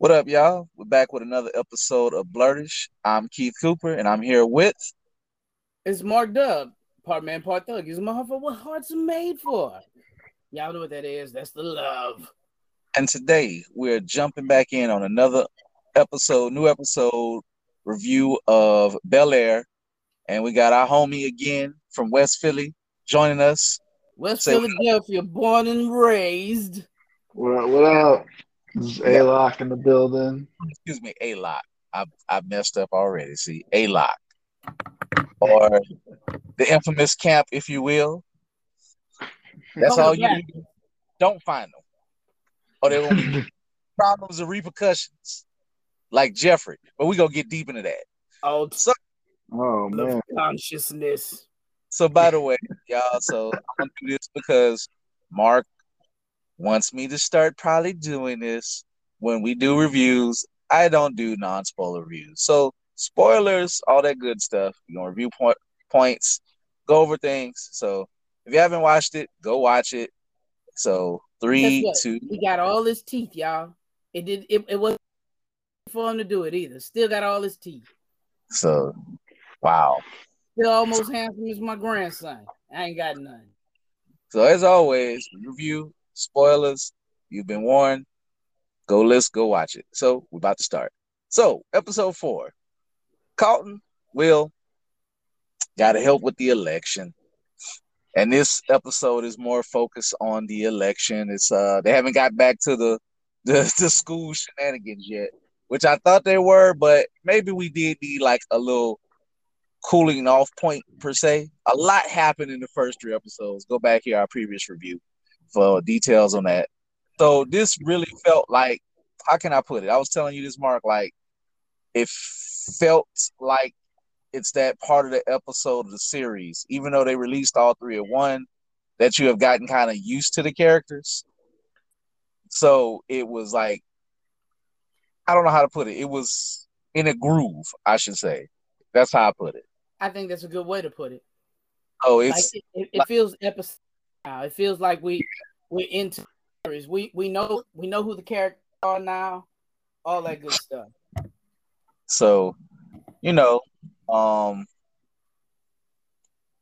What up, y'all? We're back with another episode of Blurtish. I'm Keith Cooper, and I'm here with. It's Mark Dub, part man, part thug. He's a motherfucker. What hearts are made for? Y'all know what that is. That's the love. And today we're jumping back in on another episode, new episode review of Bel Air, and we got our homie again from West Philly joining us. West Say Philadelphia, born and raised. What, up? what up? This is A Lock in the building. Excuse me, A Lock. I I messed up already. See, A Lock, or the infamous camp, if you will. That's oh, all you do. Don't find them, or there will be problems and repercussions, like Jeffrey. But we gonna get deep into that. Oh, so, oh man, consciousness. So, by the way, y'all, so I'm gonna do this because Mark wants me to start probably doing this when we do reviews. I don't do non-spoiler reviews. So spoilers, all that good stuff. You're gonna review point, points, go over things. So if you haven't watched it, go watch it. So three, two. He got all his teeth, y'all. It did. It, it wasn't for him to do it either. Still got all his teeth. So, wow. Still almost handsome as my grandson. I ain't got none. So as always, review spoilers. You've been warned. Go list, go watch it. So we're about to start. So episode four, Carlton will got to help with the election, and this episode is more focused on the election. It's uh they haven't got back to the the, the school shenanigans yet, which I thought they were, but maybe we did need like a little cooling off point per se. A lot happened in the first three episodes. Go back here our previous review for details on that. So this really felt like how can I put it? I was telling you this, Mark, like it felt like it's that part of the episode of the series, even though they released all three at one, that you have gotten kind of used to the characters. So it was like I don't know how to put it. It was in a groove, I should say. That's how I put it. I think that's a good way to put it. Oh, it's like it, it, it feels episode. It feels like we we're into series. we we know we know who the characters are now, all that good stuff. So, you know, um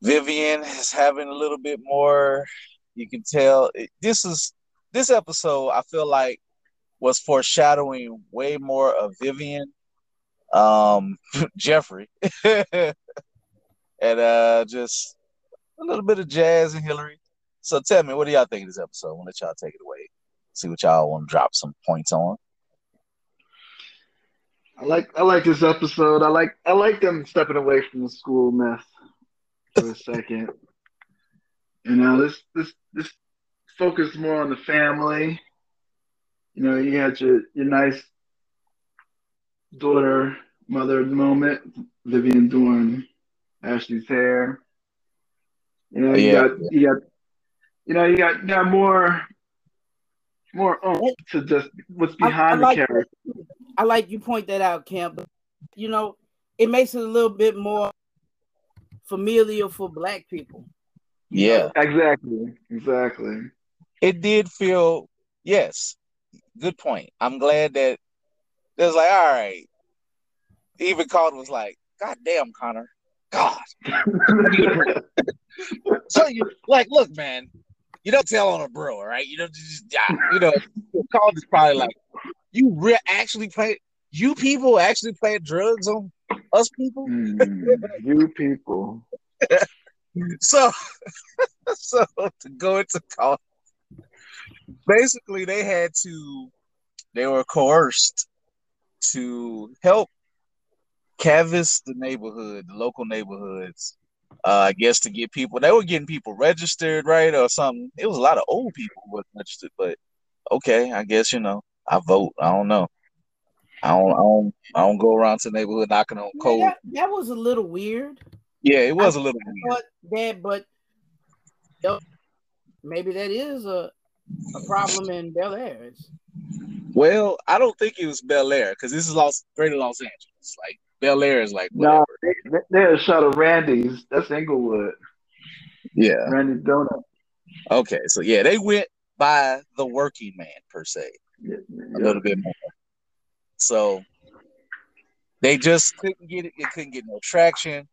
Vivian is having a little bit more. You can tell this is this episode. I feel like was foreshadowing way more of Vivian, um, Jeffrey, and uh, just a little bit of Jazz and Hillary. So tell me, what do y'all think of this episode? I want to let y'all take it away. See what y'all want to drop some points on. I like I like this episode. I like I like them stepping away from the school mess for a second. You know, this this this focus more on the family. You know, you had your your nice daughter mother moment, Vivian doing Ashley's hair. You know, you yeah. got you got you know, you got you got more more to just what's behind I, I the like, character. I like you point that out, Camp. But you know, it makes it a little bit more familiar for black people. Yeah. Exactly. Exactly. It did feel yes. Good point. I'm glad that there's like, all right. Even Carter was like, God damn, Connor. God. so you like, look, man, you don't tell on a bro, right? You don't just die. you know, call is probably like you re- actually play you people actually play drugs on us people. Mm, you people. so so to go into call basically they had to they were coerced to help canvass the neighborhood, the local neighborhoods, uh, I guess to get people, they were getting people registered, right, or something. It was a lot of old people who were registered, but okay, I guess you know, I vote. I don't know. I don't, I don't, I don't go around to the neighborhood knocking on code. Yeah, that, that, was a little weird. Yeah, it was I, a little weird. That, but maybe that is a a problem in Bel Air. Well, I don't think it was Bel Air because this is Los Greater Los Angeles. Like Bel Air is like no, they, they're a shot of Randy's. That's Inglewood. Yeah, Randy's Donut. Okay, so yeah, they went by the working man per se, yeah, a little bit more. So they just couldn't get it. It couldn't get no traction.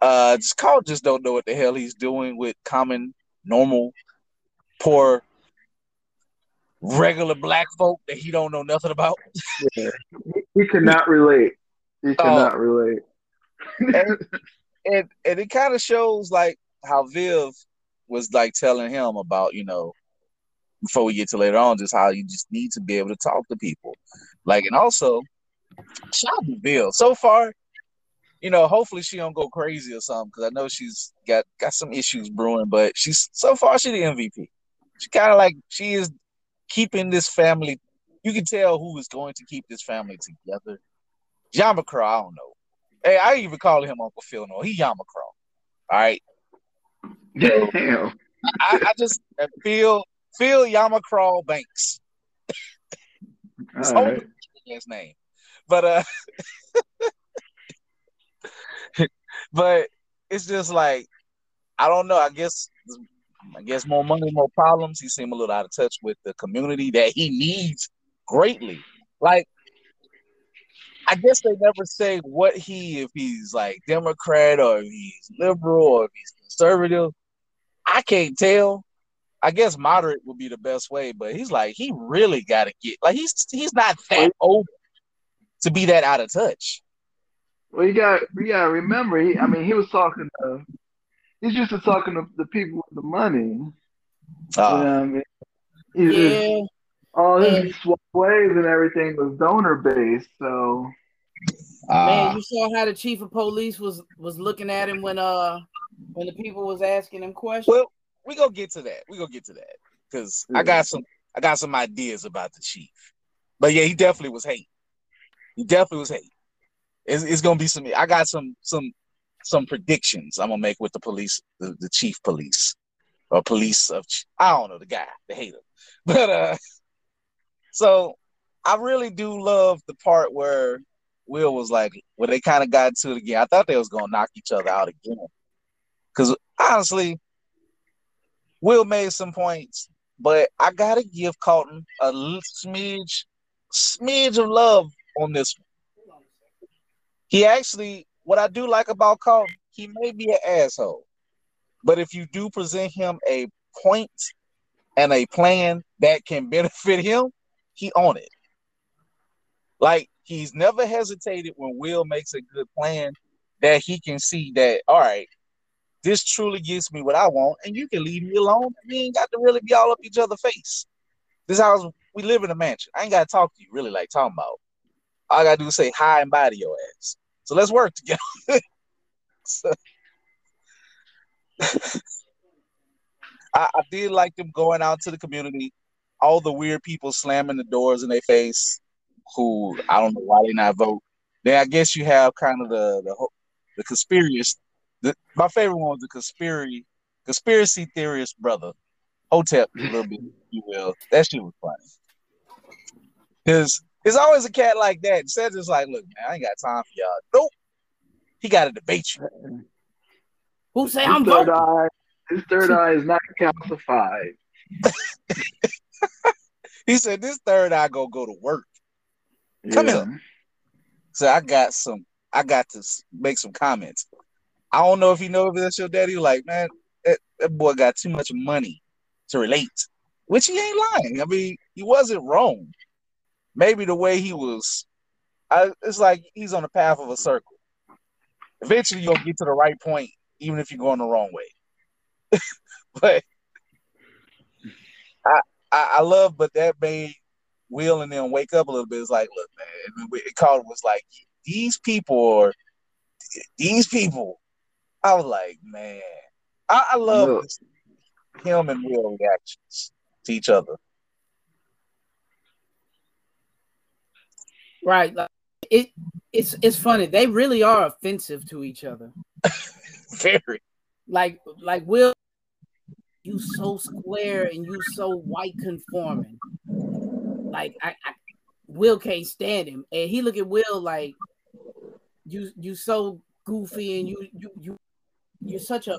Uh, Carl just don't know what the hell he's doing with common, normal, poor, regular black folk that he don't know nothing about. Yeah. He cannot relate. He Oh. not relate. and, and and it kind of shows like how Viv was like telling him about you know before we get to later on just how you just need to be able to talk to people like and also shout out to Viv so far you know hopefully she don't go crazy or something because I know she's got got some issues brewing but she's so far she the MVP she kind of like she is keeping this family you can tell who is going to keep this family together Yamacraw I don't know Hey, I even call him Uncle Phil. No, he Yamacraw. All right. Damn. I, I just feel Phil Yamacraw Banks. Right. his name. But uh but it's just like I don't know. I guess I guess more money, more problems. He seemed a little out of touch with the community that he needs greatly. Like I guess they never say what he if he's like Democrat or if he's liberal or if he's conservative. I can't tell. I guess moderate would be the best way, but he's like he really got to get like he's he's not that old to be that out of touch. Well, you got you got to remember. He, I mean, he was talking to. He's used to talking to the people with the money. You Uh, know what I mean? He- he- Yeah, and- his sways and everything was donor based. So man, uh, you saw how the chief of police was was looking at him when uh when the people was asking him questions. well, we gonna get to that. We gonna get to that because I got some I got some ideas about the chief. But yeah, he definitely was hate. He definitely was hate. It's, it's gonna be some. I got some some some predictions I'm gonna make with the police, the, the chief police or police of I don't know the guy, the hater. But uh, so I really do love the part where Will was like, where they kind of got to it again. I thought they was gonna knock each other out again, because honestly, Will made some points, but I gotta give Carlton a smidge, smidge of love on this one. He actually, what I do like about Carlton, he may be an asshole, but if you do present him a point and a plan that can benefit him, he on it. Like he's never hesitated when Will makes a good plan that he can see that all right, this truly gives me what I want, and you can leave me alone. We ain't got to really be all up each other's face. This house we live in a mansion. I ain't gotta talk to you really like talking about. All I gotta do is say hi and bye to your ass. So let's work together. So- I, I did like them going out to the community, all the weird people slamming the doors in their face, who I don't know why they not vote. Then I guess you have kind of the the ho- the conspiracy. The, my favorite one was the conspiracy conspiracy theorist brother, Hotep, a little bit, if you will. That shit was funny. Because there's always a cat like that. Says it's like, look, man, I ain't got time for y'all. Nope. He got to debate you. Who say his I'm third voting? eye, his third eye is not calcified. He said, this third eye go go to work. Come Yeah. here. So I got some, I got to make some comments. I don't know if you know if that's your daddy. Like, man, that, that boy got too much money to relate, which he ain't lying. I mean, he wasn't wrong. Maybe the way he was, I, it's like he's on the path of a circle. Eventually, you'll get to the right point, even if you're going the wrong way. but I, I, I love, but that made Will and them wake up a little bit. It's like, look, man, and it called was like these people are these people. I was like, man, I, I love know. this, him and Will reactions to each other. Right. Like, it it's it's funny. They really are offensive to each other. Very. Like like Will, you so square and you so white conforming. Like I, I Will can't stand him, and he look at Will like you you so goofy and you you you you're such a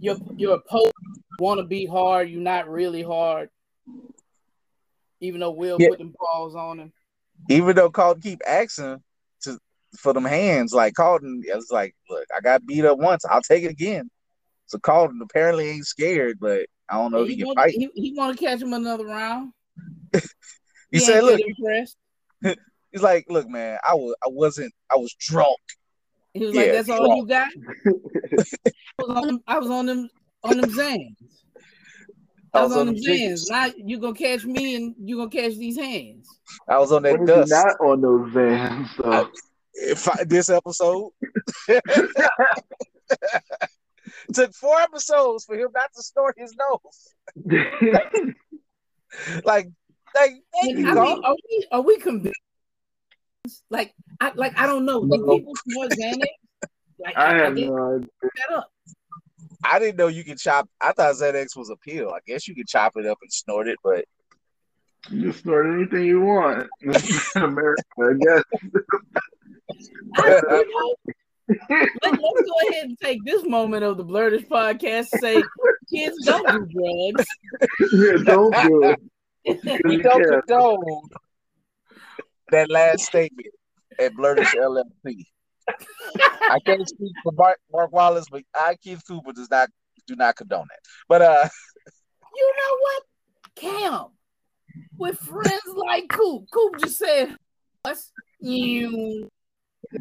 you're you're a poet want to be hard. You're not really hard. Even though Will Yeah. put them paws on him. even though Carlton keep asking to for them hands, like Carlton is like, look, I got beat up once, I'll take it again. So Carlton apparently ain't scared, but I don't know if he, he can want, fight. he, he want to catch him another round. He He said, look, impressed. he's like, look, man, I was I wasn't I was drunk. He was Yeah, like, "That's all you got." I was on them. I was on them on them Zans. I was on them jiggers. Zans. Now you gonna catch me and you gonna catch these hands. I was on that When is dust. not on those vans? So. If I, this episode took four episodes for him not to snort his nose. Like, like, thank you, I mean, are we are we convinced? Like, I like I don't know. Do No. people snort Xanax? Like, I I, I have didn't no idea. look that up. I didn't know you could chop. I thought Xanax was a pill. I guess you could chop it up and snort it, but You can snort anything you want in America, I guess. I, you know, let, us go ahead and take this moment of the Blurtish podcast to say, kids don't do drugs. yeah, don't do it. we don't condone that last statement at Blurtish LLC. I can't speak for Mark, Mark Wallace, but I Keith Cooper does not do not condone that. But uh, You know what? Cam, with friends like Coop, Coop just said, us, you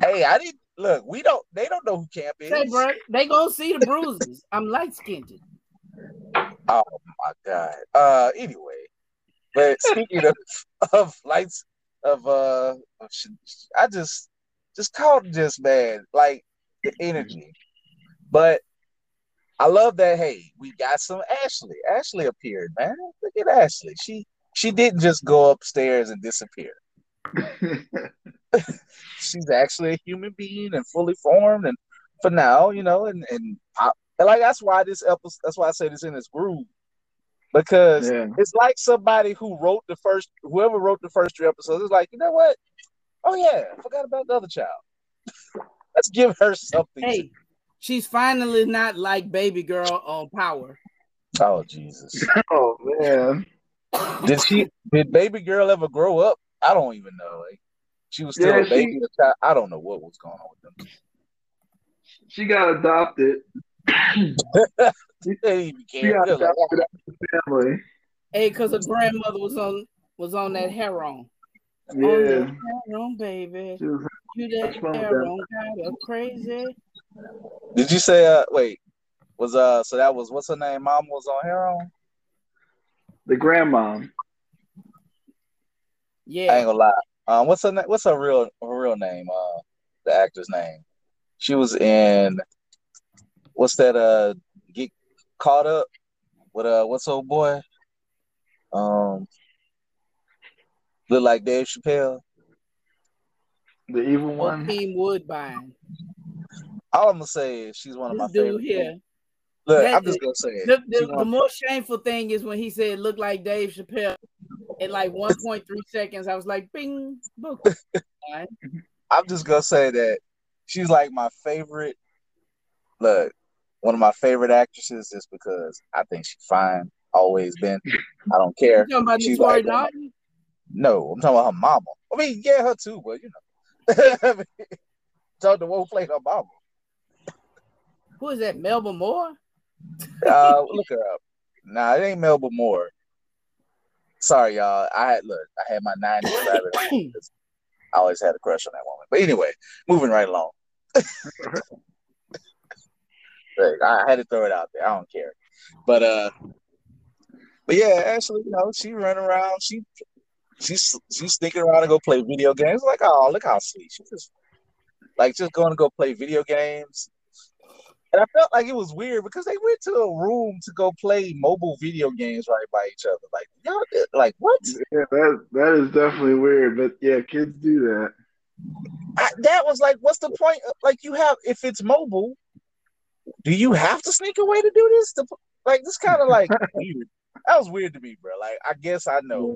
hey, I didn't look. We don't. They don't know who Camp is. say, bro, they gonna see the bruises. I'm light skinned. Oh my god. Uh, anyway, but speaking of of lights of uh, I just just called just man like the energy, but I love that. Hey, we got some Ashley. Ashley appeared, man. Look at Ashley. She she didn't just go upstairs and disappear. She's actually a human being and fully formed. And for now, you know, and and, I, and like that's why this episode. That's why I say this in this groove because yeah. it's like somebody who wrote the first, whoever wrote the first three episodes is like, you know what? Oh yeah, I forgot about the other child. Let's give her something. to- Hey, she's finally not like baby girl on power. Oh Jesus! Oh man. Did she? Did baby girl ever grow up? I don't even know. Like she was still Yeah, a baby. she- child. I don't know what was going on with them. She got adopted. They didn't even She care. got They're adopted out of the family. Hey, cause her grandmother was on was on that heroin. On Yeah. that heroin, baby. Was You that What's wrong with that? heroin got her crazy. Did you say? Uh, wait. Was uh? So that was what's her name? Mom was on heroin. the grandmom. I Yeah. ain't gonna lie. Um, what's her name? What's her real her real name? Uh, the actor's name. She was in. What's that? Uh, get caught up with uh, what's old boy? Um, look like Dave Chappelle. The evil one. Bokeem Woodbine. All I'm gonna say is she's one of my This dude favorite. here. Look, That- I'm just gonna say it. The, She's the, the of- more shameful thing is when he said look like Dave Chappelle. In like 1.3 seconds, I was like, bing, book. I'm just gonna say that she's like my favorite. Look, one of my favorite actresses just because I think she's fine. Always been. I don't care. You talking about She's like- Norton? No, I'm talking about her mama. I mean, yeah, her too, but you know. I mean, talking to who played her mama. Who is that? Melba Moore? Uh, look her up. Nah, it ain't Melba Moore. Sorry, y'all. I had look. I had my '90s rabbit. I always had a crush on that woman. But anyway, moving right along. I had to throw it out there. I don't care. But uh, but yeah, Ashley, you know, she run around. She she's she's sneaking around to go play video games. Like, oh, look how sweet. She's just like just going to go play video games. And I felt like it was weird because they went to a room to go play mobile video games right by each other. Like, y'all, like what? Yeah, that that is definitely weird, but yeah, kids do that. I, that was like, what's the point? Like, you have if it's mobile, do you have to sneak away to do this? To, like, this kind of like weird. That was weird to me, bro. Like, I guess I know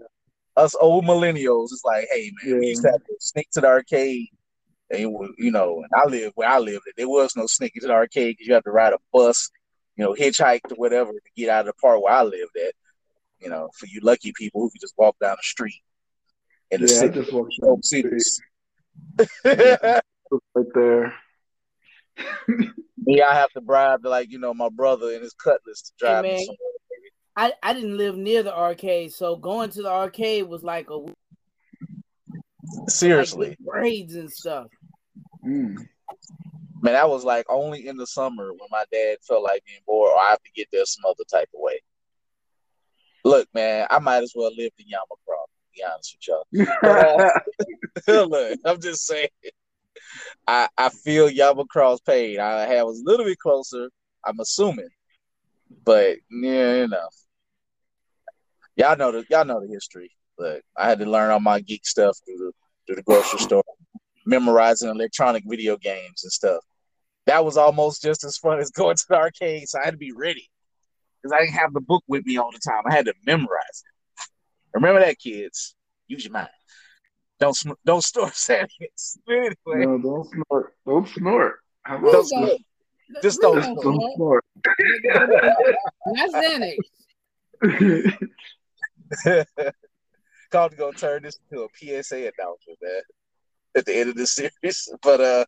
us old millennials. It's like, hey man, we used to have to sneak to the arcade, and it was- you know, and I live where I lived. There was no sneaking to the arcade because you have to ride a bus, you know, hitchhike or whatever to get out of the part where I lived at. You know, for you lucky people who could just walk down the street. in the Yeah, I city. just walked down the Cedars. right there. yeah, I have to bribe like you know my brother and his cutlass to drive man. me somewhere. I, I didn't live near the arcade, so going to the arcade was like a Seriously, with grades and stuff. Mm. man, that was like only in the summer when my dad felt like being bored, or I have to get there some other type of way. Look, man, I might as well live in Yamacraw. To be honest with y'all. Look, I'm just saying. I I feel Yamacraw's pain. I had was a little bit closer. I'm assuming, but yeah, you know, y'all know the y'all know the history. But I had to learn all my geek stuff through the through the grocery store, memorizing electronic video games and stuff. That was almost just as fun as going to the arcade. So I had to be ready because I didn't have the book with me all the time. I had to memorize it. Remember that, kids. Use your mind. Don't sm- don't store sandwiches. Anyway, No, don't snort. Don't snort. How Please about don't don't. snort. Just don't don't snort. snort? That's Xanax. Called to go turn this into a PSA announcement, man. At the end of the series, but uh,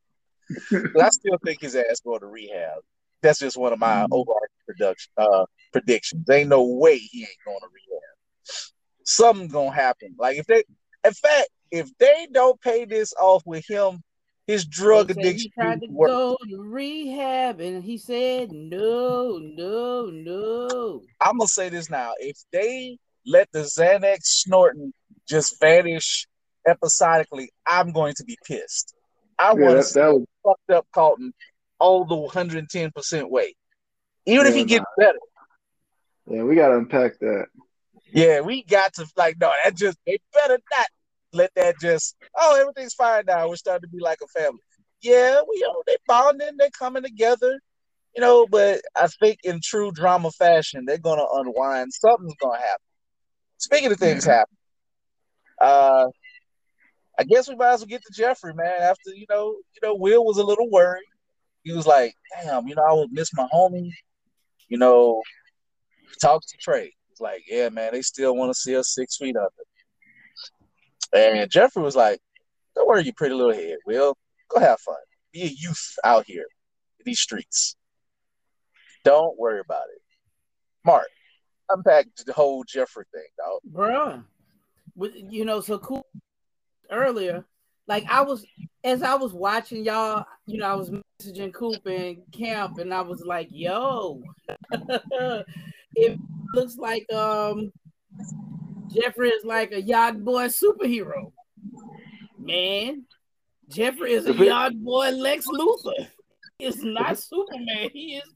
but I still think his ass going to rehab. That's just one of my overarching production uh predictions. Ain't no way he ain't going to rehab. Something's gonna happen. Like if they, in fact, if they don't pay this off with him, his drug addiction He tried to work. go to rehab, and he said no, no, no. I'm gonna say this now. If they let the Xanax snorting just vanish episodically, I'm going to be pissed. I Yeah, want to that, that was fucked up Carlton all the 110 percent way. Even if he gets better, yeah. We gotta unpack that. yeah, we got to like no, that just they better not let that just oh everything's fine now. We're starting to be like a family. Yeah, we you know they bonding, they're coming together, you know. But I think in true drama fashion, they're gonna unwind. Something's gonna happen. Speaking of things Yeah. happen, uh, I guess we might as well get to Jeffrey, man. After you know, you know, Will was a little worried. He was like, "Damn, you know, I would miss my homie." You know, talk to Trey. He's like, "Yeah, man, they still want to see us six feet under." And Jeffrey was like, "Don't worry, you pretty little head. Will, go have fun. Be a youth out here in these streets. Don't worry about it." Mark, unpack the whole Jeffrey thing, dog. bruh. You know, so cool earlier. Like I was as I was watching y'all, you know, I was messaging Coop and Camp, and I was like, yo, it looks like um Jeffrey is like a yacht boy superhero. Man, Jeffrey is a yacht boy Lex Luthor. It's not Superman. He is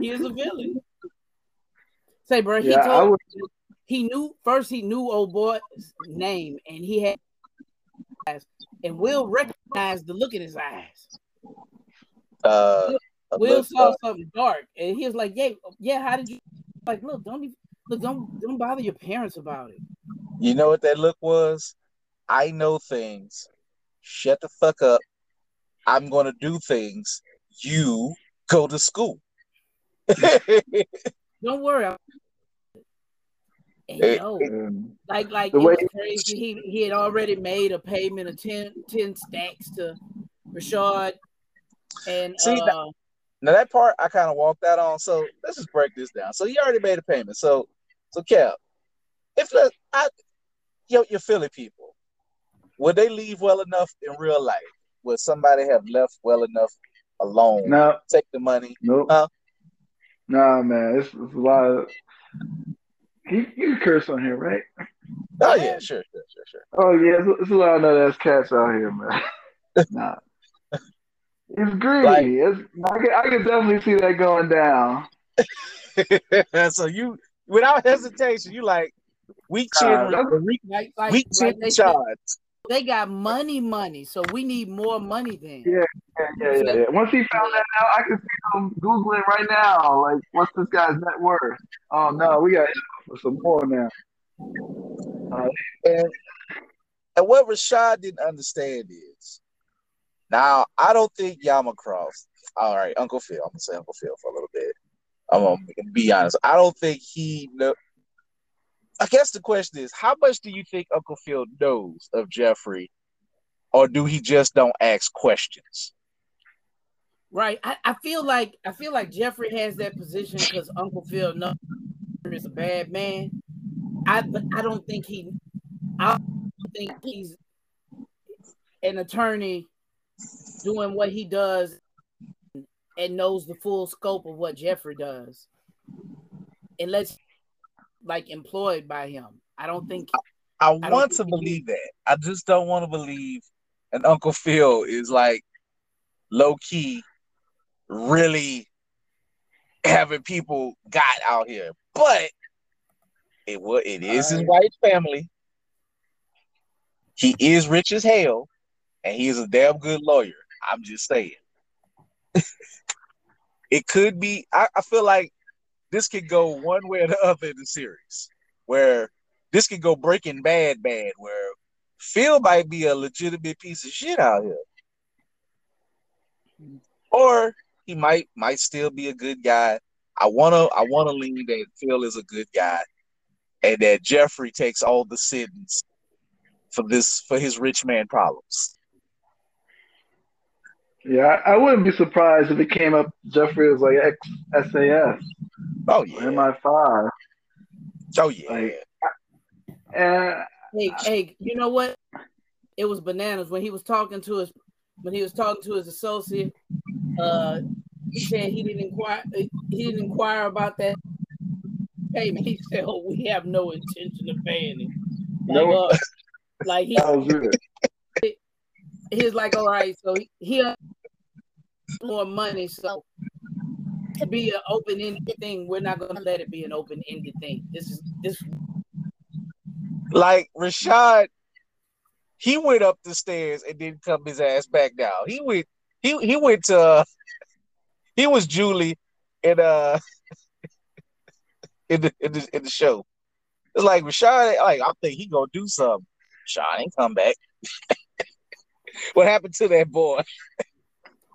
he is a villain. Say, bro, he Yeah, told would. he knew first he knew old boy's name and he had eyes and Will recognize the look in his eyes. Uh, Will look, saw uh, something dark and he was like, Yeah, yeah, how did you like look, don't even look, don't don't bother your parents about it. You know what that look was? I know things. Shut the fuck up. I'm gonna do things. You go to school. Don't worry. And yo, like like the it way- was crazy. He he had already made a payment of 10, 10 stacks to Rashad and See, uh now that part I kind of walked out on. So let's just break this down. So you already made a payment. So so Cap, if let I yo your Philly people, would they leave well enough in real life? Would somebody have left well enough alone? no, Take the money. nope. Huh? Nah, man, it's, it's a lot of. You, you can curse on here, right? Oh yeah, sure, sure, sure, sure. Oh yeah, it's, it's a lot of nut ass cats out here, man. nah, it's greedy. Like- it's, I can I can definitely see that going down. so you, without hesitation, you like weak chin, Uh, that's- weak, like like, weak chin they, charge. they got money money, so we need more money then. Yeah. Yeah, yeah, yeah, yeah. Once he found that out, I can see him googling right now. Like, what's this guy's net worth? Oh no, we got for some more now. And and what Rashad didn't understand is now I don't think Yamacross. All right, Uncle Phil. I'm gonna say Uncle Phil for a little bit. I'm gonna be honest. I don't think he know. I guess the question is, how much do you think Uncle Phil knows of Jeffrey, or do he just don't ask questions? Right. I, I feel like I feel like Jeffrey has that position because Uncle Phil knows is a bad man. I but I don't think he I don't think he's an attorney doing what he does and knows the full scope of what Jeffrey does. Unless like employed by him. I don't think I, I want to believe that. I just don't want to believe and Uncle Phil is like low key really having people got out here. But it was it is his wife's family. He is rich as hell, and he is a damn good lawyer. I'm just saying. it could be. I, I feel like this could go one way or the other in the series, where this could go Breaking Bad bad, where Phil might be a legitimate piece of shit out here, or he might might still be a good guy. I wanna I wanna lean that Phil is a good guy, and that Jeffrey takes all the sins for this for his rich man problems. Yeah, I wouldn't be surprised if it came up. Jeffrey was like ex SAS. Oh yeah, MI5. Oh yeah. Like, and hey, hey, you know what? It was bananas when he was talking to his when he was talking to his associate. Uh, he said he didn't inquire. He didn't inquire about that payment. He said, "Oh, we have no intention of paying it." Like, no, uh, like he. He's like, all right, so he, he more money, so to be an open ended thing, we're not gonna let it be an open ended thing. This is this. Like Rashad, he went up the stairs and didn't come his ass back down. He went. He he went to. He was Julie in uh in the in the, in the show. It's like Rashad, like I think he gonna do something. Rashad ain't come back. what happened to that boy?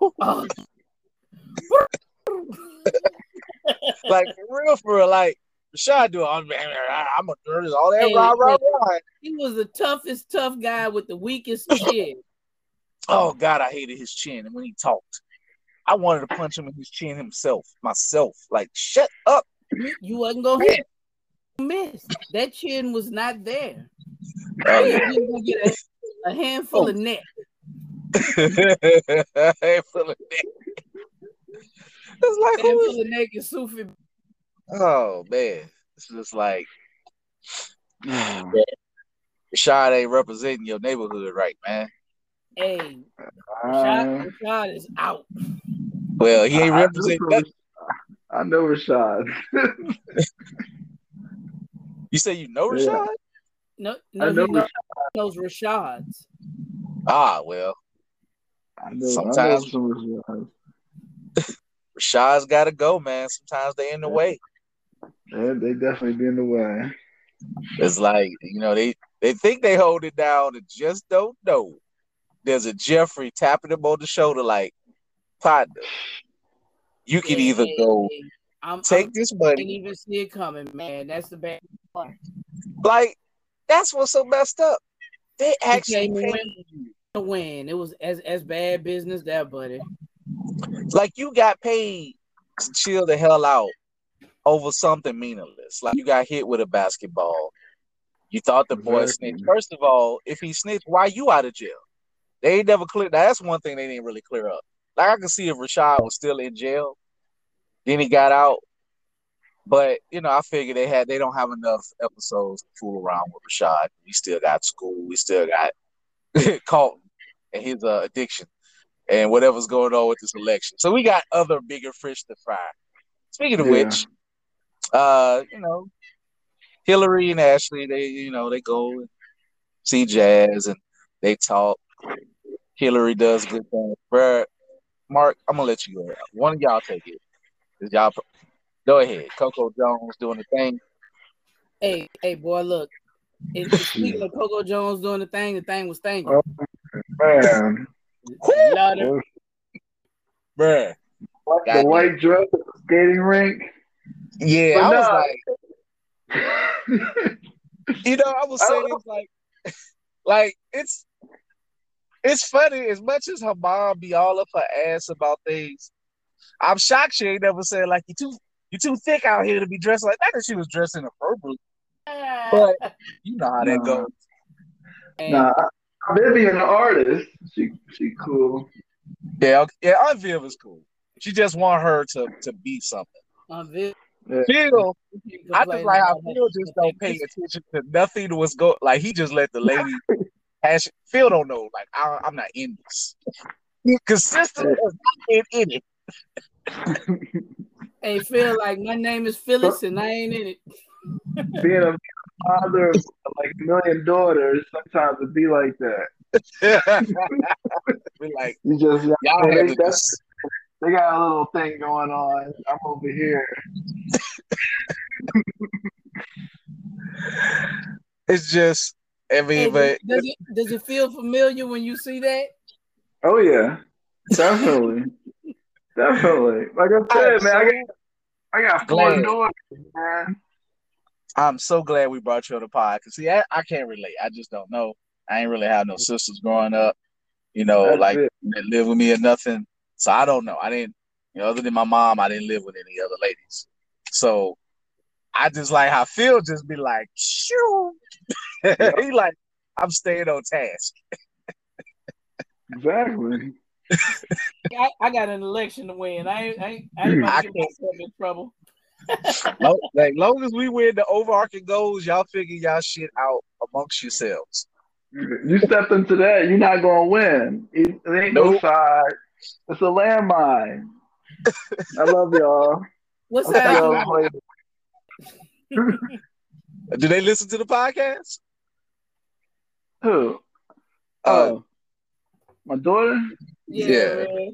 like for real, for real, like Rashad do I'm, I'm a nerd, all that hey, rah, rah, rah. He was the toughest tough guy with the weakest chin. Oh God, I hated his chin, and when he talked, I wanted to punch him in his chin himself, myself. Like, shut up. You wasn't gonna hit miss. That chin was not there. Oh, yeah. You gonna get a, a handful oh. of neck. a handful of neck. It's like handful of neck is Sufi. Oh man, it's just like Rashad ain't representing your neighborhood right, man. Hey, uh, Rashad, Rashad is out. Well, he ain't representing. I know Rashad. you say you know Rashad? Yeah. No, no, I know he knows, knows Rashad's. Ah, well. I know, Sometimes I know Rashad. Rashad's got to go, man. Sometimes they in the way. Yeah, they definitely be in the way. It's like you know they they think they hold it down and just don't know. There's a Jeffrey tapping him on the shoulder, like partner. You can yeah, either yeah, go. I'm, take I'm, this money. I didn't even see it coming, man. That's the bad part. Like that's what's so messed up. They actually paid win. win. It was as as bad business that, buddy. Like you got paid to chill the hell out over something meaningless. Like you got hit with a basketball. You thought the boy exactly. snitched. First of all, if he snitched, why you out of jail? They ain't never clear. That's one thing they didn't really clear up. Like I can see if Rashad was still in jail, then he got out. But you know, I figure they had they don't have enough episodes to fool around with Rashad. We still got school. We still got Carlton and his uh, addiction and whatever's going on with this election. So we got other bigger fish to fry. Speaking of yeah. which, uh, you know, Hillary and Ashley, they you know they go and see Jazz and they talk. Hillary does good things. Brad, Mark, I'm gonna let you go. One of y'all take it. Y'all go ahead. Coco Jones doing the thing. Hey, hey, boy, look. speaking of Coco Jones doing the thing, the thing was thinking. Oh, man. Bruh. The God white damn. dress at the skating rink. Yeah, but I was like. You know, I was saying it's like, like it's it's funny as much as her mom be all up her ass about things. I'm shocked she ain't never said like you too you too thick out here to be dressed like that. That she was dressing appropriately, but you know how that Nah. goes. And Nah, Vivian, the artist, she she cool. Yeah, okay. yeah. Aunt Viv is cool. She just want her to to be something. on Viv, Phil, I complain just like how Phil just don't pay attention to nothing was go. Like he just let the lady. Hash, Phil don't know. Like I, I'm not in this. He consistently has not been in it. Hey, feel like my name is Phyllis and I ain't in it. Being a father of like a million daughters, sometimes it be like that. Be like You just y'all they, have to that's- they got a little thing going on. I'm over here. It's just. I mean, Hey, but does it does it feel familiar when you see that? Oh yeah, definitely, definitely. Like I said, man, I got I got four Glad. daughters, man. I'm so glad we brought you on the pod. Cause see, I, I can't relate. I just don't know. I ain't really have no sisters growing up. You know, That's like it. that live with me or nothing. So I don't know. I didn't, you know, other than my mom, I didn't live with any other ladies. So I just like how Phil just be like, shoo. he like, I'm staying on task. Exactly. I, I got an election to win. I ain't I ain't, I ain't I about to get can't- myself in trouble. Long, like long as we win the overarching goals, y'all figure y'all shit out amongst yourselves. You step into that, you're not gonna win. It, it ain't no side. It's a landmine. I love y'all. What's I'll that? Y'all later. Do they listen to the podcast? Who? Uh, Oh, my daughter? Yeah, Yeah.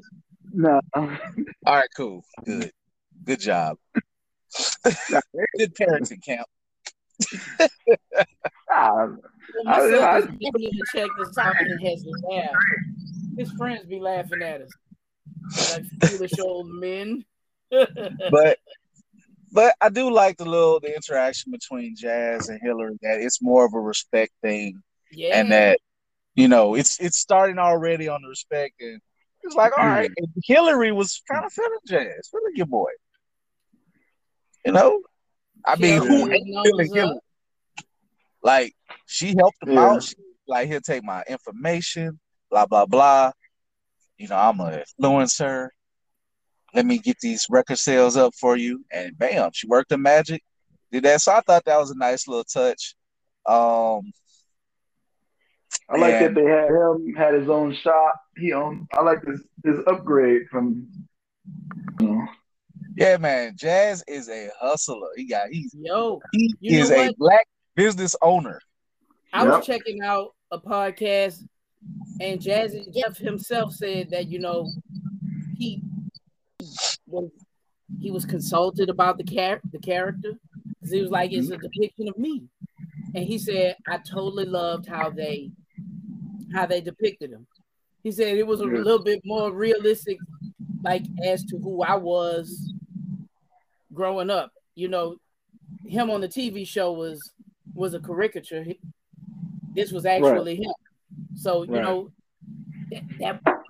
No. All right, cool, good, good job. good parenting camp. Ah, Well, my I- son I- is definitely check this out and has to laugh. His friends be laughing at us. Like foolish old men. but but I do like the little the interaction between Jazz and Hillary that it's more of a respect thing. Yeah. and that you know it's it's starting already on the respect and it's like all right and Hillary was kind of feeling Jazz feeling your boy. You know? I mean Hillary who ain't feeling. Hillary? Like she helped him Yeah. out she, like he'll take my information blah blah blah. You know I'm gonna influence her let me get these record sales up for you. And bam, she worked the magic, did that. So I thought that was a nice little touch. Um, I like And- that they had him had his own shop. He owned. I like his his upgrade from. You know, yeah, man, Jazz is a hustler. He got he's Yo, he is a black business owner. I Yep. was checking out a podcast, and Jazzy Jeff himself said that you know he was he was consulted about the char- the character because he was like it's a mm-hmm. depiction of me, and he said I totally loved how they how they depicted him. He said it was a Yeah. little bit more realistic, like as to who I was growing up. You know, him on the TV show was was a caricature. He- this was actually him. So you Right. know that, that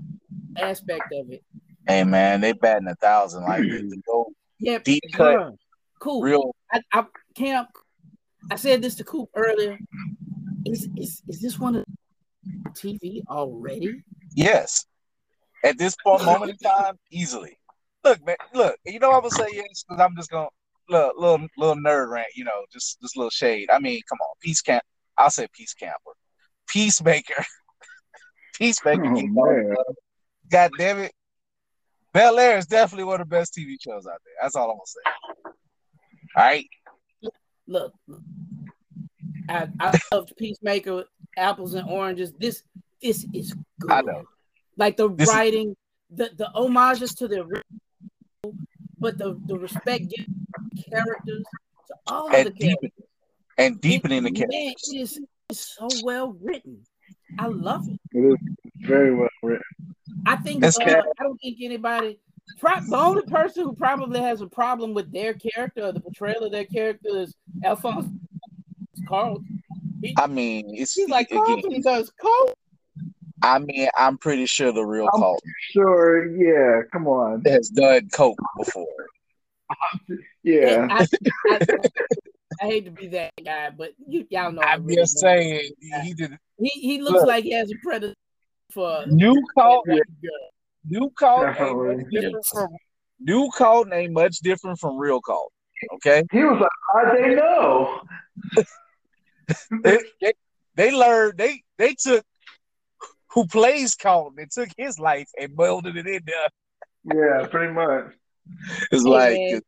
aspect of it. Hey man, they batting a thousand. Like hmm. to go Yeah, Deep cut. bruh. Cool. real I, I can't. I said this to Coop earlier. Is is is this one of TV already? yes. At this point moment in time, easily. Look, man, look, you know I'm gonna say yes because I'm just gonna look little little nerd rant, you know, just just little shade. I mean, come on, peace camp. I'll say peace camper, peacemaker, peacemaker. Oh, keep on- man. Uh, God damn it, Bel Air is definitely one of the best TV shows out there. That's all I'm gonna say. All right, Look, I I loved Peacemaker, apples and oranges. This this is good. I know. Like the This is- writing, the the homages to the original, but the the respect given characters to all of the and characters. deepening and deepening the characters. Man, it's so well written. I love it. It is very well written. I think uh, I don't think anybody. Pro- the only person who probably has a problem with their character or the portrayal of their character is Alfonso. Carlton. He, I mean, it's he's like again. Carlton does Carlton. I mean, I'm pretty sure the real I'm- Carlton Sure, yeah, come on. has done coke before. Yeah. I, I, I hate to be that guy, but you, y'all know. I I'm really just don't. saying he, he did. He he looks Look. like he has a predator for New Carlton, Yeah. new Carlton ain't much different from new Carlton ain't much different from real Carlton. Okay, He was like, how'd they know? they, they, they learned they they took who plays Carlton and took his life and molded it in there. Yeah, pretty much. It's Hey, like man.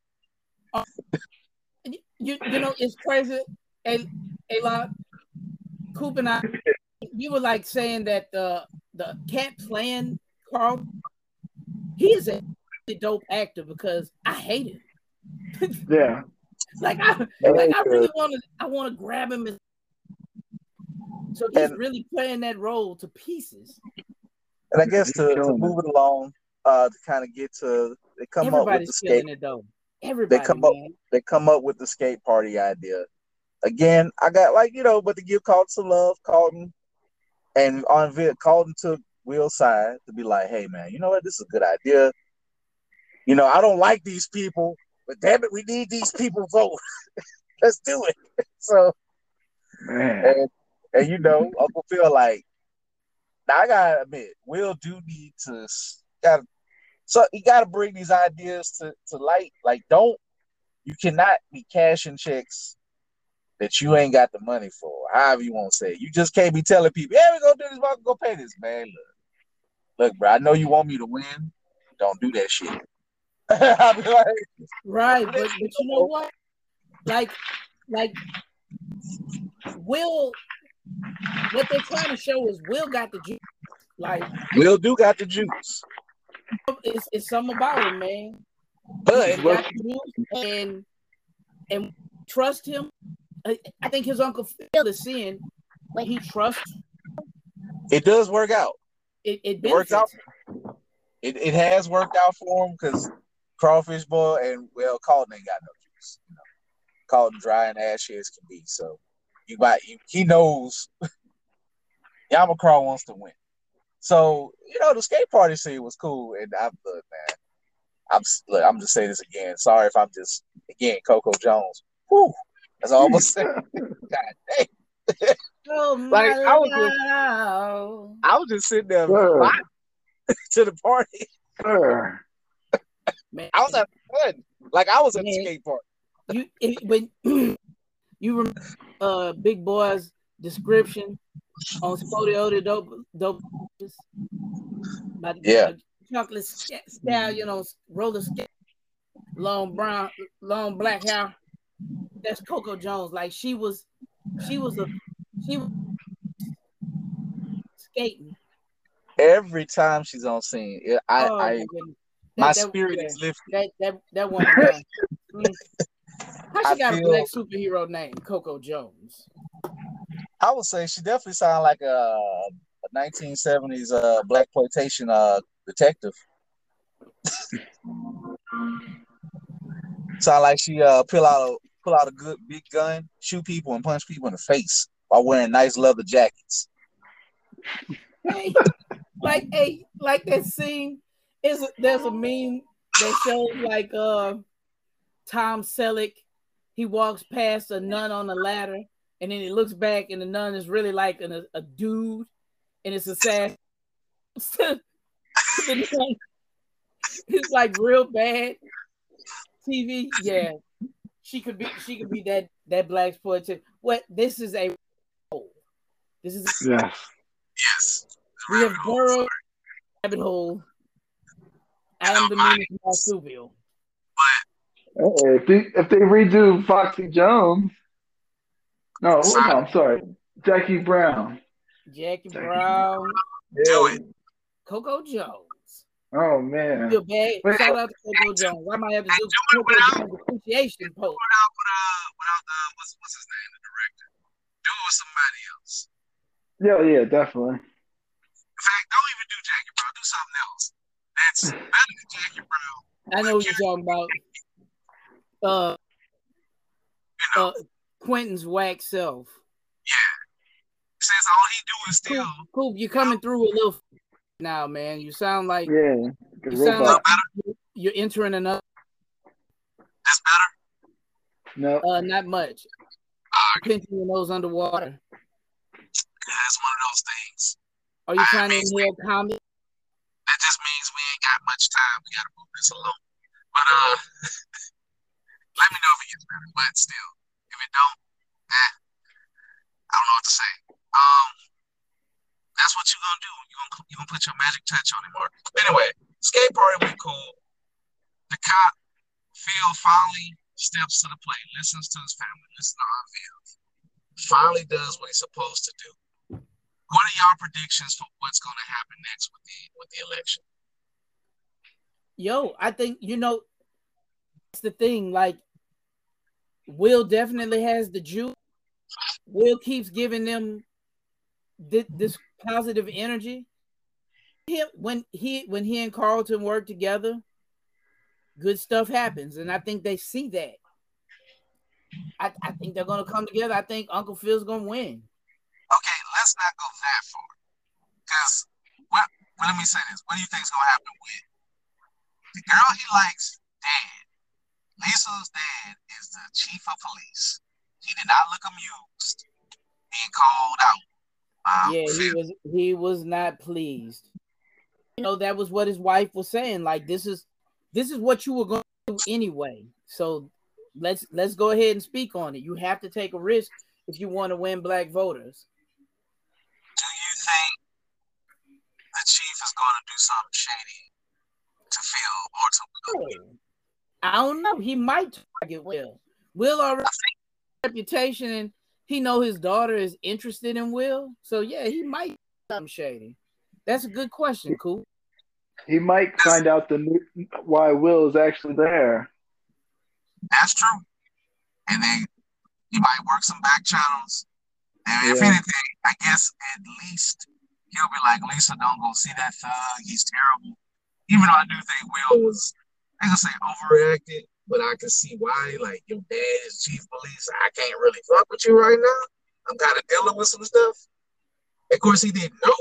Um, you you know it's crazy. And a lot. Coop and I, you were like saying that the the cat playing Carl, he is a dope actor because I hate him. Yeah. Like I like I really want to I want to grab him. And, so he's And- really playing that role to pieces. And I guess to, to move it along, uh, to kind of get to they come up with the skate. it though. Everybody, they come up- They come up with the skate party idea. Again, I got like you know, but to give Carlton some love, Carlton, and on vid, Carlton took Will's side to be like, hey man, you know what? This is a good idea. You know, I don't like these people, but damn it, we need these people vote. Let's do it. So and, and you know, Uncle Phil like, now I gotta admit, Will do need to gotta so he gotta bring these ideas to, to light. Like, don't you cannot be cashing checks that you ain't got the money for, however you want to say. it. You just can't be telling people, yeah, we gonna do this, we're go pay this, man. Look, look, bro, I know you want me to win. Don't do that shit. Like, Right, but, but you know what? Like, like Will, what they're trying to show is Will got the juice. Like, Will do got the juice. it's, it's something about him, man. But got the juice, and and trust him. I, I think his uncle Phil is seeing when he trusts it does work out. it. It It works out. it, it has worked out for him because crawfish boy and well Carlton ain't got no juice. You know, Carlton dry and ashy as can be. So you might you, he knows Yamacraw wants to win. So you know the skate party scene was cool, and I'm look man. I'm look. I'm just saying this again. Sorry if I'm just again Coco Jones. Whew, that's all I'm gonna say. God dang. Oh, Like, my I was just- love. I was just sitting there Sure. to the party. Sure. Man, I was having fun. Like I was at the skate park. you if, when you remember uh Big Boy's description on Spodio dope dope about the- Yeah. chocolate sca- stallion on roller skate, long brown, long black hair. That's Coco Jones. Like she was, she was a, she was skating. Every time she's on scene, I, Oh, I my That- that- spirit yeah. is lifted. That that that one. Mm. How she I got feel- a black superhero name, Coco Jones? I would say she definitely sounded like a, a 1970s uh, black plantation uh, detective. Sound like she uh pull out a pull out a good big gun, shoot people, and punch people in the face while wearing nice leather jackets. Hey, like hey, like that scene is there's a meme that shows like uh Tom Selleck. He walks past a nun on the ladder, and then he looks back, and the nun is really like an, a, a dude, and it's a sad. it's like real bad TV. Yeah, she could be. She could be that that black exploitation. What this is a. Hole. This is Yes. Yes. we have burrowed rabbit hole. I am the meanest marsupial. Hey, if, they, if they redo Foxy Jones, no, no, I'm sorry, Jackie Brown. Jackie Brown, Do it. Coco Jones. Oh man, Feel bad. Wait. Shout out to Coco Jones. I might have to do do Coco without- Jones appreciation post. Without, without, without uh, what's, what's his name, the director. Do it with somebody else. yeah, yeah, definitely. In fact, don't even do Jackie Brown. Do something else. That's better than Jackie Brown. I know what you're talking about. Uh, You know, uh, Quentin's whack self. Yeah. Since all he do is still Coop, Coop, you're coming through a little now, man. You sound like Yeah. You sound like you're entering another. that's better. no. Uh, not much. Pinching your nose underwater. Yeah, it's one of those things. Are you trying to inhale comedy? That just means we ain't got much time. We gotta move this along. But uh let me know if it gets better. But still, if it don't, eh, I don't know what to say. Um that's what you're gonna do. You're gonna you gonna put your magic touch on him. Mark. Anyway, skate party went cool. The cop, Phil finally steps to the plate, listens to his family, listens to Aunt Viv. Finally does what he's supposed to do. What are y'all predictions for what's to happen next with the with the election? Yo, I think you know that's the thing. Like, Will definitely has the juice. Will keeps giving them thi- this positive energy. He, when he when he and Carlton work together, good stuff happens, and I think they see that. I, I think they're gonna come together. I think Uncle Phil's gonna win. Okay, let's not go that far. Because what? Well, let me say this. What do you think is going to happen with the girl he likes? Dad. Lisa's dad is the chief of police. He did not look amused being called out. Yeah, he was he was not pleased. You know, that was what his wife was saying. Like, this is this is what you were going to do anyway. So let's let's go ahead and speak on it. You have to take a risk if you want to win black voters. Do you think the chief is going to do something shady to feel or to Will? I don't know. He might target Will. Will already reputation and he know his daughter is interested in Will. So yeah, he might do something shady. That's a good question, Cool. He might find out the new, why Will is actually there. That's true. And then he might work some back channels. And if anything, I guess at least he'll be like, Lisa, don't go see that thug. He's terrible. Even though I do think Will was, I ain't gonna say overreacted, but I can see why. Like, your dad is chief of police. I can't really fuck with you right now. I'm kind of dealing with some stuff. Of course, he didn't know.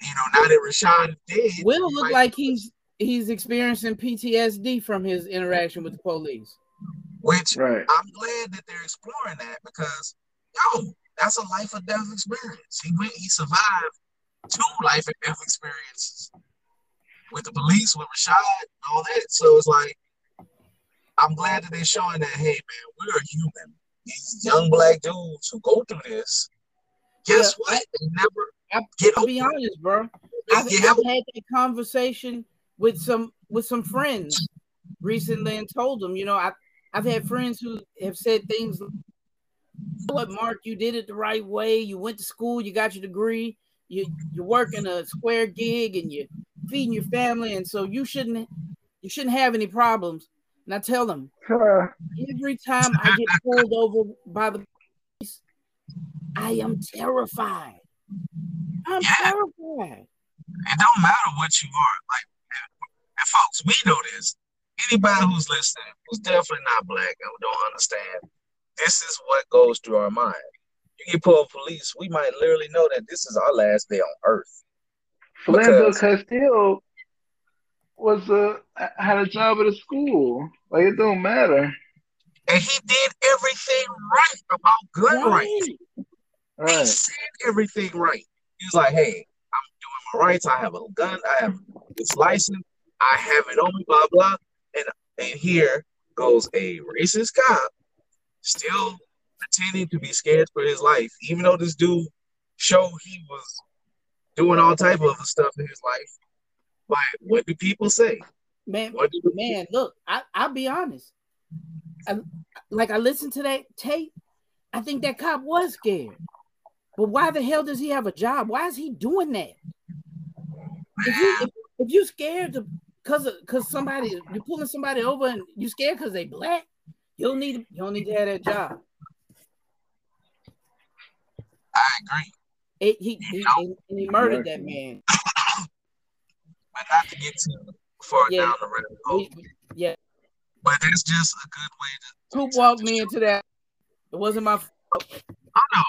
You know, now that Rashad is dead, Will he look like he's he's experiencing PTSD from his interaction with the police. which Right. I'm glad that they're exploring that because yo, that's a life or death experience. He went, he survived two life and death experiences with the police, with Rashad, and all that. So it's like I'm glad that they're showing that, hey man, we're human. These young black dudes who go through this, guess Yeah. what? They never I, get I'll over be honest, bro. I've, I've had that conversation with some with some friends recently and told them, you know, I I've had friends who have said things like, what, Mark, you did it the right way. You went to school, you got your degree, you you're working a square gig and you're feeding your family, and so you shouldn't you shouldn't have any problems. And I tell them every time I get pulled over by the police, I am terrified. I'm Yeah. terrified. it don't matter what you are. Like, and, and folks, we know this. Anybody who's listening, who's definitely not black and don't understand, this is what goes through our mind. You get pulled police, we might literally know that this is our last day on earth. Philando Because- Castillo was a had a job at a school. Like it don't matter. And he did everything right about gun rights. He Right. said everything right. He was like, hey, I'm doing my rights. I have a gun. I have this license. I have it on me, blah, blah. And, and here goes a racist cop still pretending to be scared for his life, even though this dude showed he was doing all type of other stuff in his life. But what do people say? Man, What do man, look, I, I'll be honest. I, like I listened to that tape, I think that cop was scared. But why the hell does he have a job? Why is he doing that? If you if, if you scared to cause cause somebody you're pulling somebody over and you scared because they black, you don't need to, you don't need to have that job. I agree. It, he, he and he murdered that man. Not to get too far Yeah. down the rabbit hole. Yeah, But that's just a good way to Coop walked me into that. It wasn't my. fault. I know.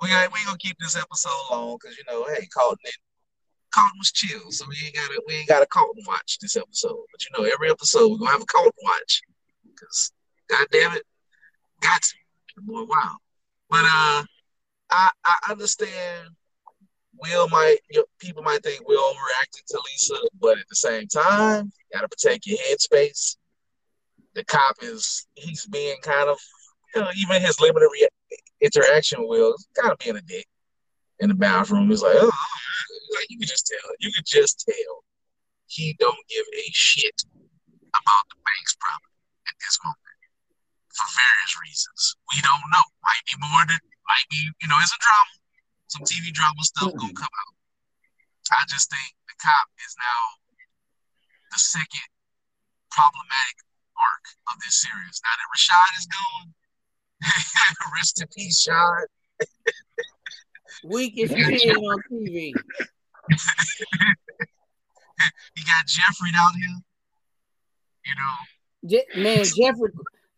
We ain't, we ain't gonna keep this episode long because you know, hey, Carlton, Carlton was chill, so we ain't gotta we ain't gotta Carlton watch this episode. But you know, every episode we're gonna have a Carlton watch because, god damn it, got to. Boy, wow. But uh, I I understand. Will might you know, people might think we're to Lisa, but at the same time, you gotta protect your headspace. The cop is he's being kind of you know, even his limited re- interaction with Will kind of being a dick in the bathroom. He's like, oh, like you can just tell. You can just tell he don't give a shit about the bank's problem at this moment for various reasons. We don't know. Might be more than might be, you know, it's a drama. Some TV drama stuff mm-hmm. gonna come out. I just think the cop is now the second problematic arc of this series. Now that Rashad is gone, rest in peace, Shad. Weakest kid on TV. he got Jeffrey down here. You know. Je- man, Jeffrey,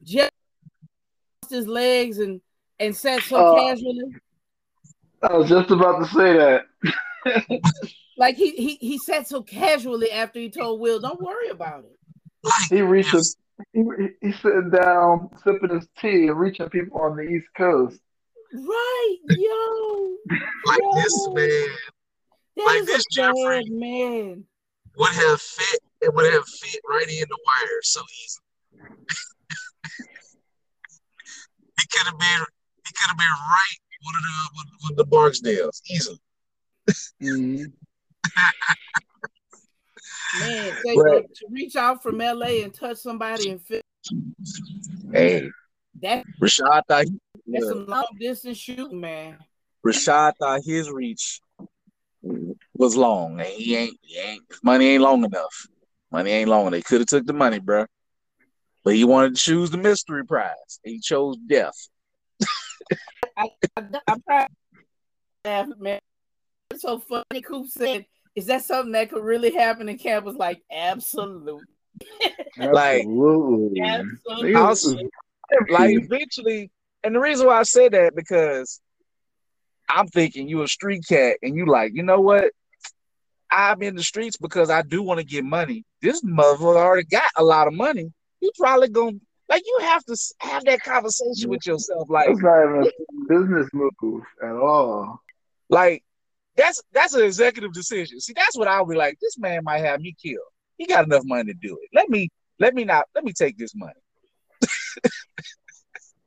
Jeffrey his legs and and sat so uh, casually. I was just about to say that. like he he he said so casually after he told Will, "Don't worry about it." He reaches. He, he's sitting down, sipping his tea, and reaching people on the East Coast. Right, yo. like yo. this man. That like this Jeffrey man would have fit. It would have fit right in the wire so easy. he could have been. He could have been right one of the one, one of the Barksdales easily. Mm-hmm. Man, right. to reach out from LA and touch somebody and feel. Hey, that Rashad thought he, that's yeah. some long distance shooting, man. Rashad thought his reach was long, and he ain't, he ain't money ain't long enough. Money ain't long. They could have took the money, bro. But he wanted to choose the mystery prize. He chose death. I, am proud, man. It's so funny. Coop said is that something that could really happen And in campus? Like, absolutely. like, absolutely. like eventually, and the reason why I said that because I'm thinking you a street cat, and you like, you know what? I'm in the streets because I do want to get money. This motherfucker already got a lot of money. You probably gonna like you have to have that conversation with yourself. Like, it's not even a business move at all. Like, that's that's an executive decision. See, that's what I'll be like. This man might have me killed. He got enough money to do it. Let me let me not let me take this money.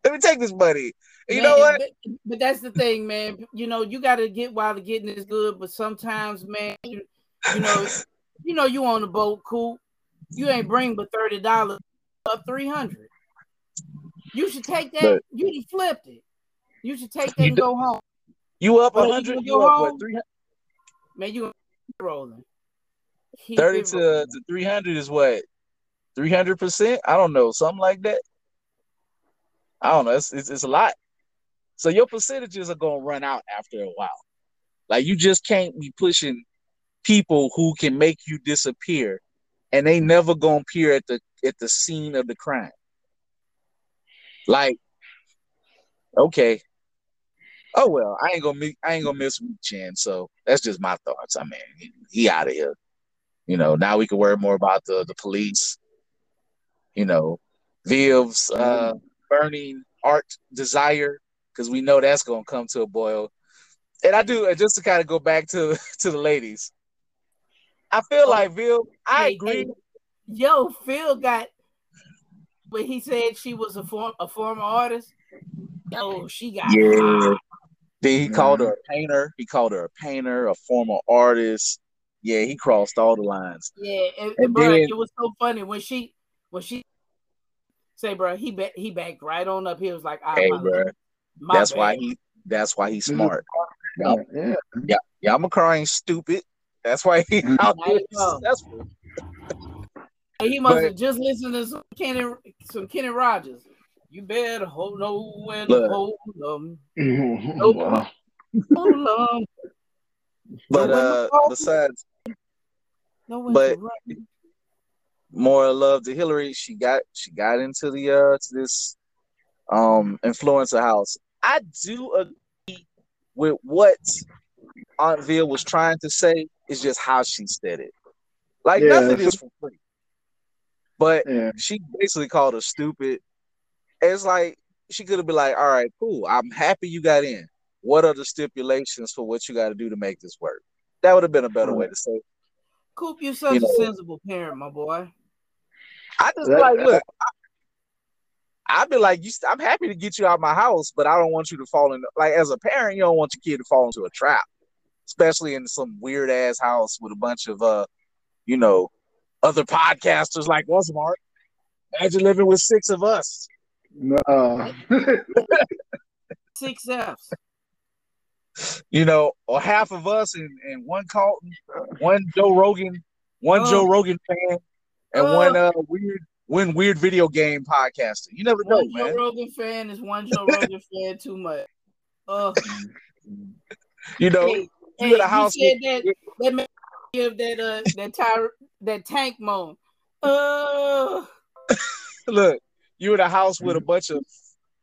let me take this money. You man, know what? But, but, that's the thing, man. You know, you got to get while the getting is good. But sometimes, man, you, you know, you know, you on the boat, cool. You ain't bring but thirty dollars or three hundred. You should take that. But, you just flipped it. You should take that and go home. You up a hundred? You up what? Three hundred? Man, you rolling. Keep Thirty to, rolling. to three hundred is what? Three hundred percent? I don't know, something like that. I don't know. It's, it's, it's a lot. So your percentages are gonna run out after a while. Like you just can't be pushing people who can make you disappear, and they never gonna appear at the at the scene of the crime. Like, okay, oh well, I ain't gonna I ain't gonna miss Week Chin. So that's just my thoughts. I mean, he, he out of here. You know, now we can worry more about the the police. You know, Viv's uh, burning art desire because we know that's gonna come to a boil. And I do just to kind of go back to to the ladies. I feel oh, like Viv. I hey, agree. Hey, yo, Phil got when he said she was a form a former artist. Oh, she got yeah. Then he mm-hmm. called her a painter. He called her a painter, a former artist. Yeah, he crossed all the lines. Yeah, and, and bro, then, it was so funny when she when she say, bro, he bet he backed right on up. He was like, ah, "Hey, bro, that's bad. why he that's why he's smart." yeah, yeah, yeah, yeah. I'm a crying stupid. That's why he mm-hmm. out there successful. He must but, have just listened to some Kenny some Kenny Rogers. You better hold no when Look. hold them. no, hold them. But uh, besides, no but more love to Hilary. She got she got into the uh to this um, influencer house. I do agree with what Aunt Ville was trying to say. It's just how she said it. Like Yeah, nothing is for free. But Yeah. she basically called her stupid. It's like she could have been like, "All right, cool. I'm happy you got in. What are the stipulations for what you got to do to make this work?" That would have been a better way to say. it. Coop, you're such You know. a sensible parent, my boy. I just That- like, look, I, I'd be like, you. I'm happy to get you out of my house, but I don't want you to fall in. Like as a parent, you don't want your kid to fall into a trap, especially in some weird ass house with a bunch of uh, you know, other podcasters like us, Mark. Imagine living with six of us. No. Six F's. you know, or half of us and, and one Carlton, one Joe Rogan, one Oh. Joe Rogan fan, and Oh. one uh weird one weird video game podcaster. You never know, One Joe man. Rogan fan is one Joe Rogan fan too much. Uh, You know, hey, you hey, in a house with- that that give that uh that tire that tank moan. Uh, look, you in a house with a bunch of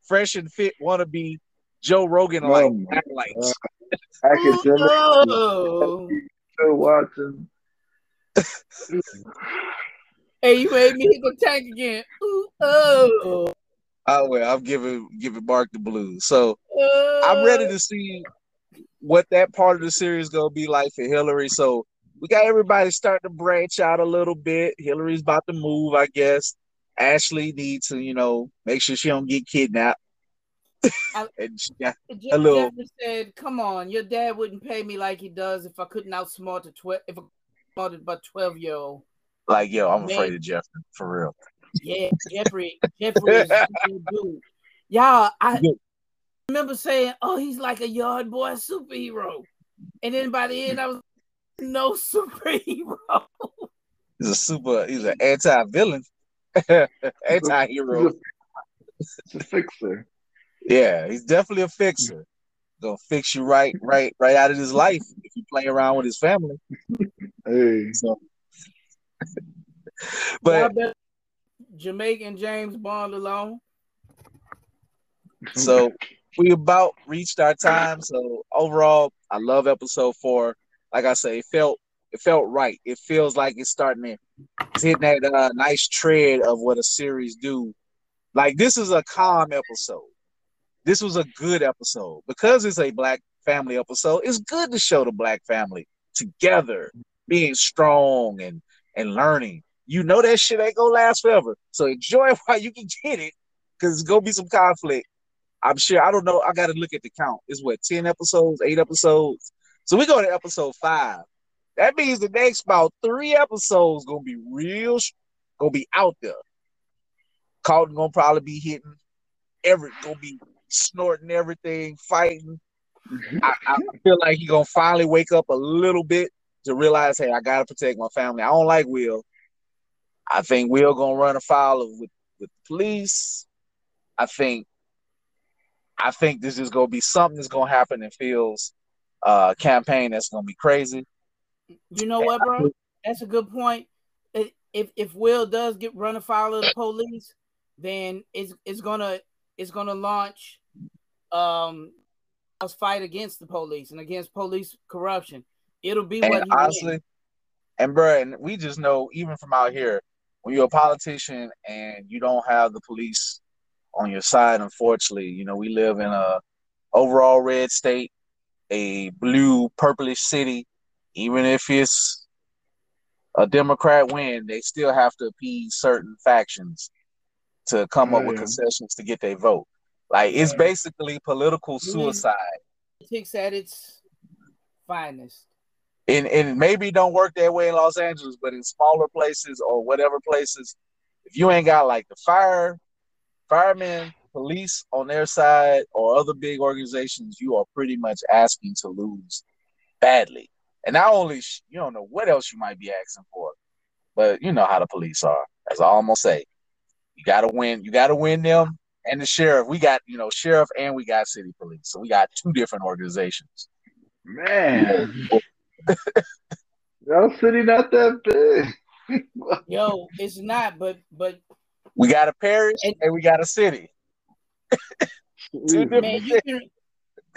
fresh and fit wannabe Joe Rogan Oh like my acolytes. Academic oh. still watching. Hey, you made me hit the tank again. Ooh, oh. Oh well, I'm giving giving Mark the blues. So Uh, I'm ready to see what that part of the series gonna be like for Hilary. So we got everybody starting to branch out a little bit. Hilary's about to move, I guess. Ashley needs to, you know, make sure she don't get kidnapped. I- and she got, a little- said, "Come on, your dad wouldn't pay me like he does if I couldn't outsmart a twelve if I outsmarted about twelve year old." like, yo, I'm Man. afraid of Jeffrey for real. Yeah, Jeffrey, Jeffrey is a dude. Y'all, I Yeah. remember saying, "Oh, he's like a yard boy superhero," and then by the end, I was no superhero. He's a super. He's an anti-villain, anti-hero. It's a fixer. Yeah, he's definitely a fixer. Gonna fix you right, right, right out of his life if you play around with his family. Hey. So, Y'all but better Jamaican James Bond alone. so we about reached our time. So overall, I love episode four. Like I said, it felt it felt right. It feels like it's starting to it's hitting that uh, nice tread of what a series do. Like this is a calm episode. This was a good episode because it's a black family episode. It's good to show the black family together, being strong and and learning. You know that shit ain't gonna last forever. So enjoy it while you can get it, because it's gonna be some conflict. I'm sure. I don't know. I got to look at the count. It's what ten episodes, eight episodes. So we go to episode five. That means the next about three episodes gonna be real, gonna be out there. Carlton gonna probably be hitting every, gonna be snorting everything, fighting. Mm-hmm. I, I feel like he gonna finally wake up a little bit to realize, hey, I gotta protect my family. I don't like Will. I think Will gonna run afoul of with, with the police. I think I think this is gonna be something that's gonna happen in Phil's uh campaign that's gonna be crazy. You know what, bro? That's a good point. If if, Will does get run afoul of the police, then it's it's gonna it's gonna launch um a fight against the police and against police corruption. It'll be what And he honestly, wins. and bro, and we just know even from out here, when you're a politician and you don't have the police on your side, unfortunately, you know, we live in a overall red state, a blue purplish city. Even if it's a Democrat win, they still have to appease certain factions to come up with concessions to get their vote. Like it's basically political Yeah. suicide. Politics at its finest. and and maybe don't work that way in Los Angeles, but in smaller places or whatever places, if you ain't got like the fire, firemen, police on their side or other big organizations, you are pretty much asking to lose badly. And not only sh- you don't know what else you might be asking for, but you know how the police are. As I almost say, you got to win. You got to win them and the sheriff. We got you know sheriff and we got city police, so we got two different organizations. Man. Y'all city not that big. Yo, it's not, but but We got a parish And- and we got a city. Two different Man, you can,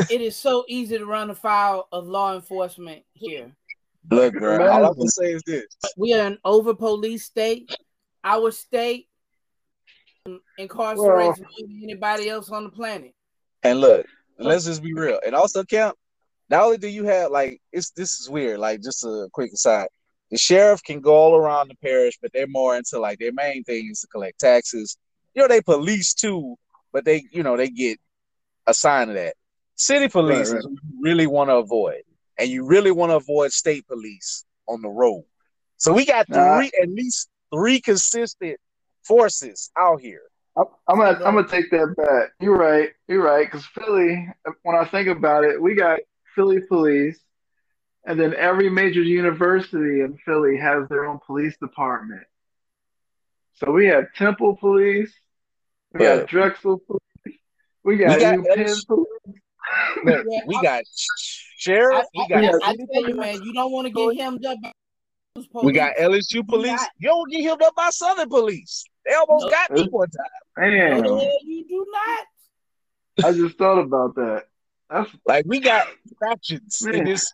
it is so easy to run afoul of law enforcement here. Look, bro, all I'm gonna say is this. We are an over police state. Our state incarcerates more than anybody else on the planet. And look, oh. let's just be real. And also, Camp, not only do you have like it's this is weird, like just a quick aside. The sheriff can go all around the parish, but they're more into like their main thing is to collect taxes. You know, they police too, but they, you know, they get a sign of that. City police Right, is what you really want to avoid, and you really want to avoid state police on the road. So we got Nah. three, at least three consistent forces out here. I'm, I'm gonna I'm gonna take that back. You're right. You're right. Because Philly, when I think about it, we got Philly police, and then every major university in Philly has their own police department. So we have Temple Police, we Yeah. got Drexel Police, we got, got UPenn Ellis- Police. Look, Yeah, we I- got sheriff, I, we I, got I, got- I tell you, man, you don't want to get hemmed up. by those we got. LSU police. got- You don't get him up by Southern police. They almost Nope. got me one time. Damn, No, you do not. I just thought about that. That's Like we got factions in this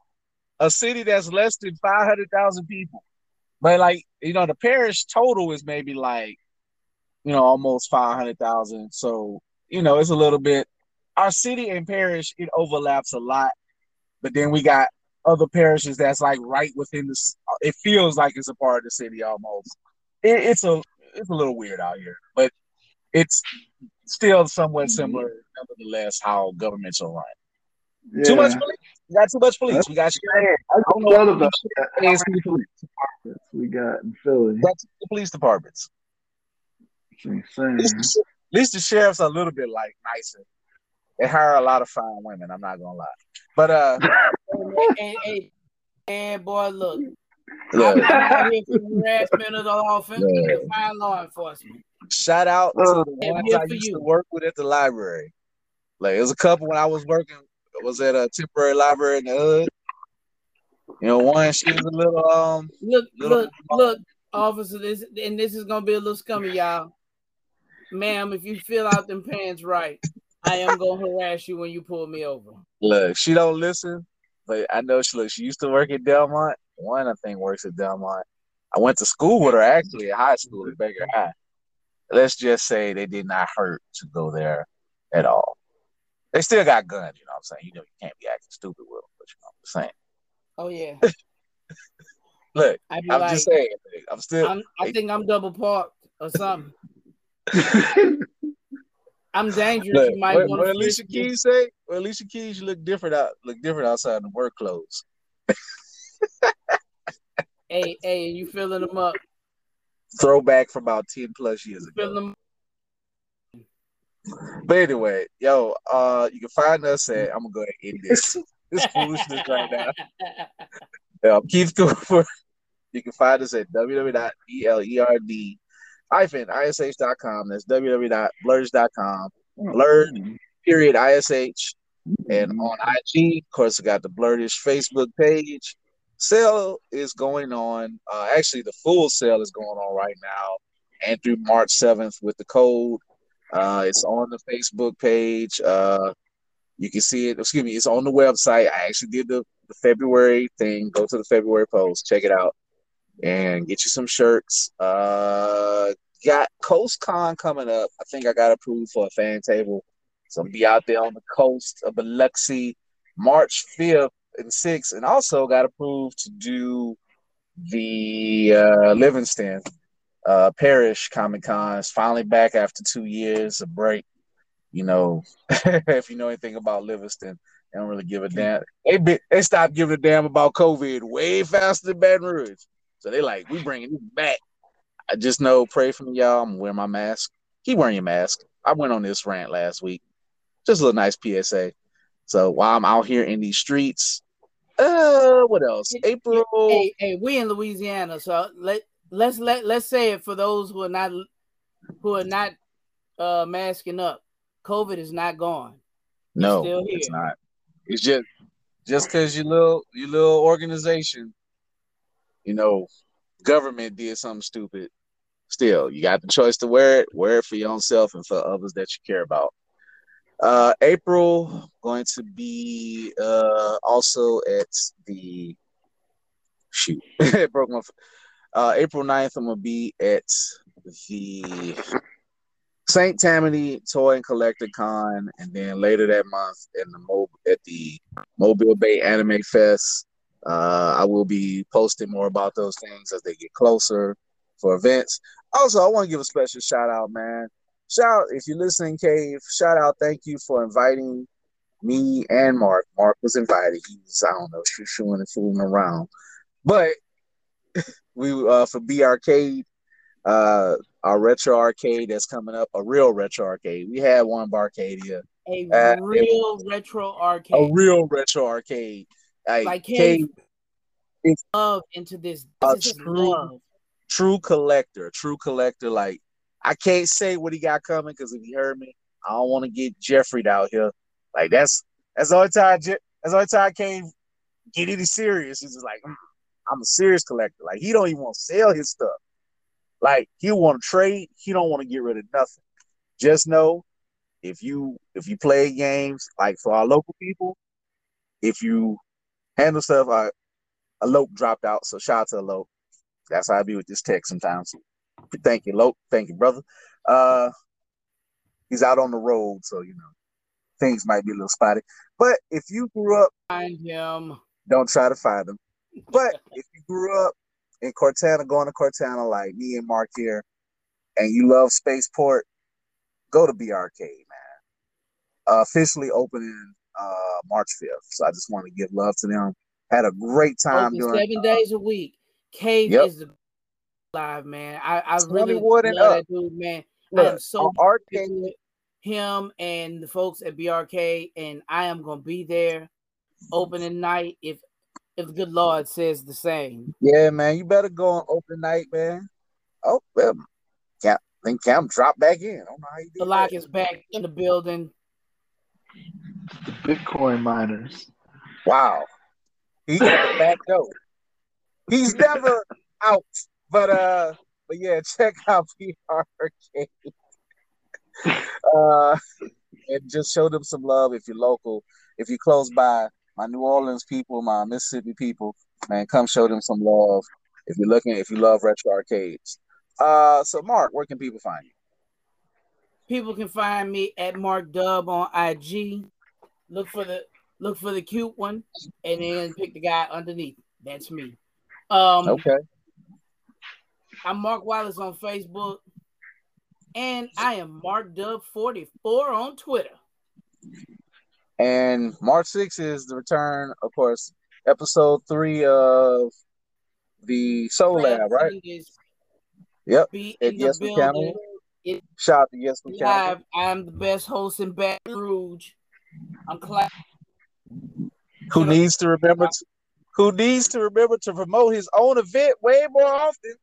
a city that's less than five hundred thousand people. But like you know, the parish total is maybe like you know almost five hundred thousand. So you know it's a little bit. Our city and parish it overlaps a lot, but then we got other parishes that's like right within this. It feels like it's a part of the city almost. It, it's a it's a little weird out here, but it's still somewhat mm-hmm. similar, nevertheless, how governments are run. yeah. Too much police. We got too much police. We got Man, I don't know about that. How Yes, many police departments we got in Philly? got the police departments. At least, the, at least the sheriffs a little bit like nicer. They hire a lot of fine women. I'm not gonna lie, but uh, Hey, hey, hey, boy, look. look, I'm out the harassment of the law enforcement, Yeah. fine law enforcement. shout out to the ones I used you. to work with at the library. Like it was a couple when I was working. Was at a temporary library in the hood. You know, one she was a little um. Look, Little- look, look, officer. This and this is gonna be a little scummy, y'all. Ma'am, if you fill out them pants right, I am gonna harass you when you pull me over. Look, she don't listen, but I know she look. She used to work at Delmont. One, I think, works at Delmont. I went to school with her actually at high school at Baker High. Let's just say they did not hurt to go there at all. They still got guns, you know what I'm saying? You know, you can't be acting stupid with them, but you know what I'm saying. Oh yeah, Look, I'm like, just saying, I'm still. I'm, I think I'm double parked or something. I'm dangerous. Look, you might what, want what Alicia Keys say? Well, Alicia Keys, you look different out, look different outside the work clothes. Hey, hey, you filling them up? Throwback from about ten plus years ago. Them. But anyway, yo, uh, you can find us at. I'm gonna go ahead and end this this foolishness right now. Yeah, I'm Keith Cooper. You can find us at www.blerd-ish.com. That's www.blurge.com. Blurred, period, ish. And on IG, of course, I got the Blerdish Facebook page. Sale is going on. Uh, actually, the full sale is going on right now and through March 7th with the code. Uh, it's on the Facebook page. Uh, you can see it. Excuse me, it's on the website. I actually did the, the February thing. Go to the February post, check it out, and get you some shirts. Uh, got Coast Con coming up. I think I got approved for a fan table. So gonna be out there on the coast of Biloxi March 5th and 6th, and also got approved to do the uh, Livingston uh, Parish Comic Con. It's finally back after two years of break. You know, if you know anything about Livingston, they don't really give a damn. They they stopped giving a damn about COVID way faster than Baton Rouge. So they like, we bringing this back. I just know, pray for me, y'all. I'm wearing my mask. Keep wearing your mask. I went on this rant last week. Just a little nice PSA. So while I'm out here in these streets, uh, what else? April. Hey, hey, we in Louisiana, so let let's let let's say it for those who are not who are not uh masking up. COVID is not gone. no, still it's not. It's just just because your little your little organization, you know, government did something stupid. Still, you got the choice to wear it. Wear it for your own self and for others that you care about. Uh, April going to be uh, also at the shoot. it broke my. Uh, April 9th, I'm gonna be at the St. Tammany Toy and Collector Con, and then later that month in the Mo- at the Mobile Bay Anime Fest. Uh, I will be posting more about those things as they get closer for events. Also, I want to give a special shout out, man. Shout if you're listening, Cave. Shout out, thank you for inviting me and Mark. Mark was invited. He was I don't know, shooing and fooling around, but we uh for B Arcade, uh our retro arcade that's coming up, a real retro arcade. We had one Barcadia. A uh, real retro arcade. A real retro arcade. Like, like Cave, it's love into this. this a true, love. true collector, true collector. Like I can't say what he got coming because if he heard me, I don't want to get Jeffrey out here. Like that's that's the only time that's the only time I can't get any serious. He's just like, mm, I'm a serious collector. Like he don't even want to sell his stuff. Like he want to trade. He don't want to get rid of nothing. Just know if you if you play games like for our local people, if you handle stuff, I Alope dropped out, so shout out to Alope. That's how I be with this tech sometimes. Thank you, Alope. Thank you, brother. Uh, he's out on the road, so you know things might be a little spotty. But if you grew up, find him. Don't try to find him. But if you grew up in Cortana, going to Cortana like me and Mark here, and you love Spaceport, go to B Arcade, man. Uh, officially opening uh, March 5th. So I just want to give love to them. Had a great time Open doing seven uh, days a week. Cave yep. is the live man. I, I really love that dude, man. Look, I am so arcade him and the folks at BRK, and I am gonna be there opening night if if the good Lord says the same. Yeah, man, you better go on open night, man. Oh, well, Cam, then Cam drop back in. I don't know how you do The lock is back in the building. Bitcoin miners. Wow. He's at the back door. He's never out. But uh but yeah, check out PRK. uh and just show them some love if you're local. If you're close by, my New Orleans people, my Mississippi people, man, come show them some love. If you're looking, if you love retro arcades. Uh so Mark, where can people find you? People can find me at Mark Dub on IG. Look for the look for the cute one, and then pick the guy underneath. That's me. Um, okay. I'm Mark Wallace on Facebook, and I am Mark Dub 44 on Twitter. And March 6th is the return, of course, episode three of the Soul Lab, right? Yep. At yes, County. Shout out to Yes, we Live. I'm the best host in Baton Rouge. I'm class. Who needs to remember to, who needs to remember to promote his own event way more often.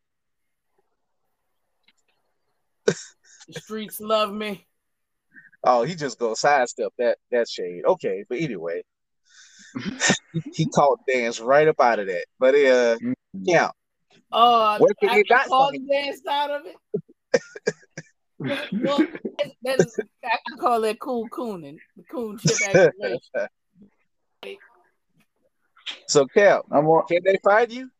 the streets love me. Oh, he just go sidestep that that shade. Okay, but anyway, he caught dance right up out of that. But uh, mm-hmm. yeah. Oh, uh, I, I called dance out of it. Well, that is, I call that cool cooning, the coon chip activation. So, Cal, I'm on, can they find you?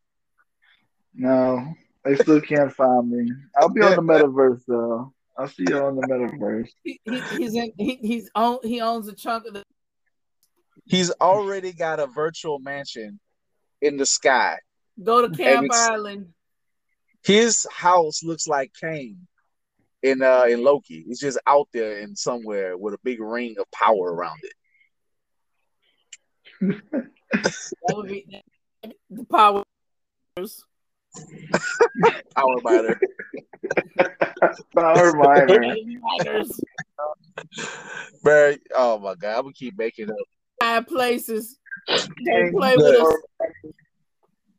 No, they still can't find me. I'll be on the metaverse though. I'll see you on the metaverse. He, he, he's in. He, he's own. He owns a chunk of the. He's already got a virtual mansion in the sky. Go to Camp Island. His house looks like Kang in uh in Loki. He's just out there in somewhere with a big ring of power around it. that would be the power. power miner. power miner. Bro, oh my god, I'm gonna keep making up. Five places. Don't play with us.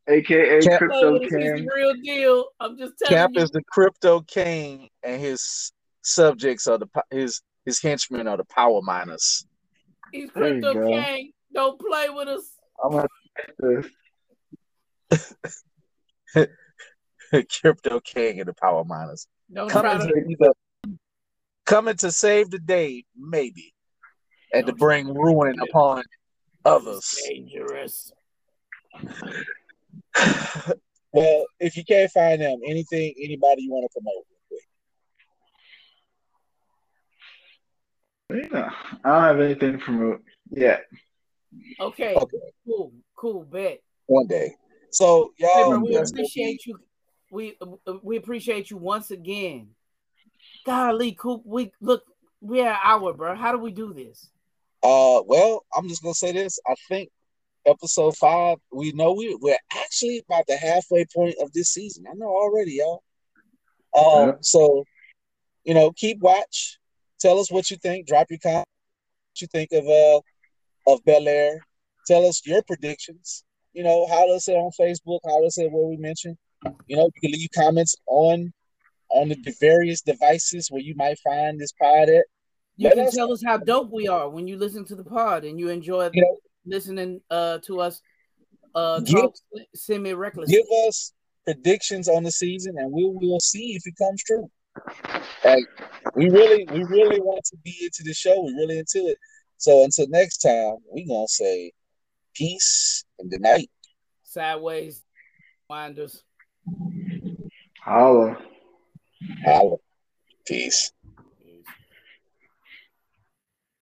AKA Cap, Crypto King. real deal. I'm just telling Cap you. is the Crypto King, and his subjects are the his his henchmen are the power miners. He's Crypto King. Don't play with us. I'm gonna this. Crypto King and the power miners. Don't coming, to, coming to save the day, maybe. and to bring ruin upon others. Dangerous. well, if you can't find them, anything, anybody you want to promote? Yeah, I don't have anything to promote yet. Okay. Okay. Cool. Cool. Bet. One day. So y'all, bro, we appreciate you. We uh, we appreciate you once again. Golly, Coop. We look. We're an hour, bro. How do we do this? Uh, well, I'm just gonna say this. I think episode five. We know we we're actually about the halfway point of this season. I know already, y'all. Um, Yeah. so you know, keep watch. Tell us what you think. Drop your comment. What you think of uh of Bel Air? Tell us your predictions. You know, holler us on Facebook. Holler us at where we mentioned. You know, you can leave comments on on the various devices where you might find this pod at. You Let can us- tell us how dope we are when you listen to the pod and you enjoy You know, listening uh to us uh Give- talk semi recklessly. give us predictions on the season and we will see if it comes true. Like we really, we really want to be into the show. We're really into it. So until next time, we're gonna say peace and good night. Sideways winders. Holla. Holla. Peace.